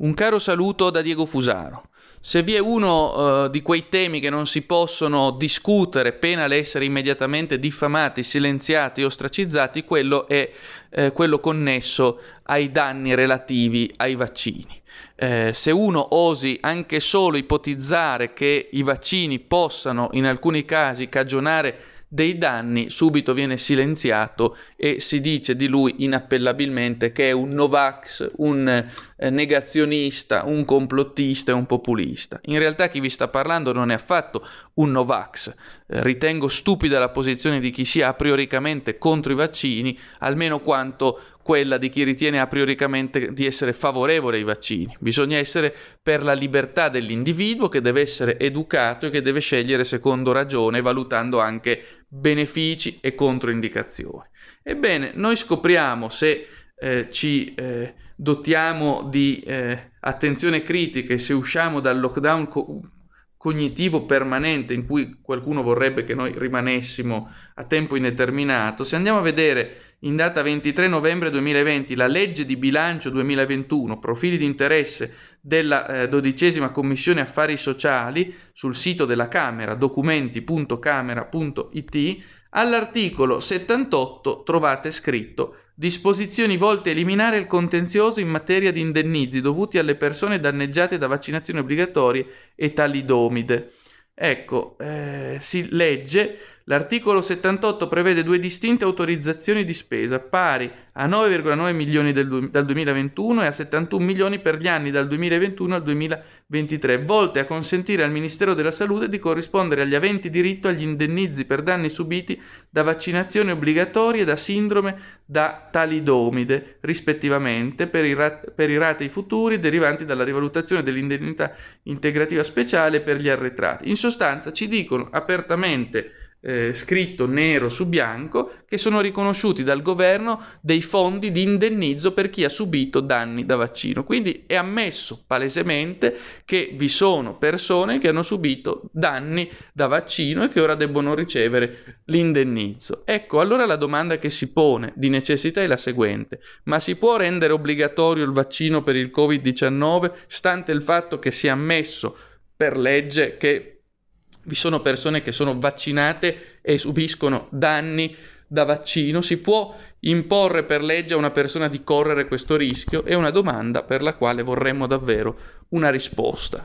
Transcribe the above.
Un caro saluto da Diego Fusaro. Se vi è uno uh, di quei temi che non si possono discutere pena l'essere immediatamente diffamati, silenziati, ostracizzati, quello è eh, quello connesso ai danni relativi ai vaccini. Eh, se uno osi anche solo ipotizzare che i vaccini possano in alcuni casi cagionare dei danni, subito viene silenziato e si dice di lui inappellabilmente che è un Novax, un eh, negazionista, un complottista e un populista. In realtà chi vi sta parlando non è affatto un Novax. Ritengo stupida la posizione di chi sia a prioricamente contro i vaccini, almeno quanto quella di chi ritiene a prioricamente di essere favorevole ai vaccini. Bisogna essere per la libertà dell'individuo che deve essere educato e che deve scegliere secondo ragione, valutando anche benefici e controindicazioni. Ebbene, noi scopriamo se eh, ci eh, dotiamo di eh, attenzione critica e se usciamo dal lockdown co- cognitivo permanente in cui qualcuno vorrebbe che noi rimanessimo a tempo indeterminato, se andiamo a vedere in data 23 novembre 2020 la legge di bilancio 2021, profili di interesse della eh, dodicesima commissione affari sociali sul sito della Camera, documenti.camera.it, all'articolo 78 trovate scritto disposizioni volte a eliminare il contenzioso in materia di indennizi dovuti alle persone danneggiate da vaccinazioni obbligatorie e talidomide. Ecco, eh, si legge L'articolo 78 prevede due distinte autorizzazioni di spesa pari a 9,9 milioni del, dal 2021 e a 71 milioni per gli anni dal 2021 al 2023, volte a consentire al Ministero della Salute di corrispondere agli aventi diritto agli indennizi per danni subiti da vaccinazioni obbligatorie da sindrome da talidomide, rispettivamente, per i, rat- per i ratei futuri derivanti dalla rivalutazione dell'indennità integrativa speciale per gli arretrati. In sostanza ci dicono apertamente eh, scritto nero su bianco che sono riconosciuti dal governo dei fondi di indennizzo per chi ha subito danni da vaccino. Quindi è ammesso palesemente che vi sono persone che hanno subito danni da vaccino e che ora debbono ricevere l'indennizzo. Ecco, allora la domanda che si pone di necessità è la seguente: ma si può rendere obbligatorio il vaccino per il Covid-19 stante il fatto che sia ammesso per legge che vi sono persone che sono vaccinate e subiscono danni da vaccino, si può imporre per legge a una persona di correre questo rischio? È una domanda per la quale vorremmo davvero una risposta.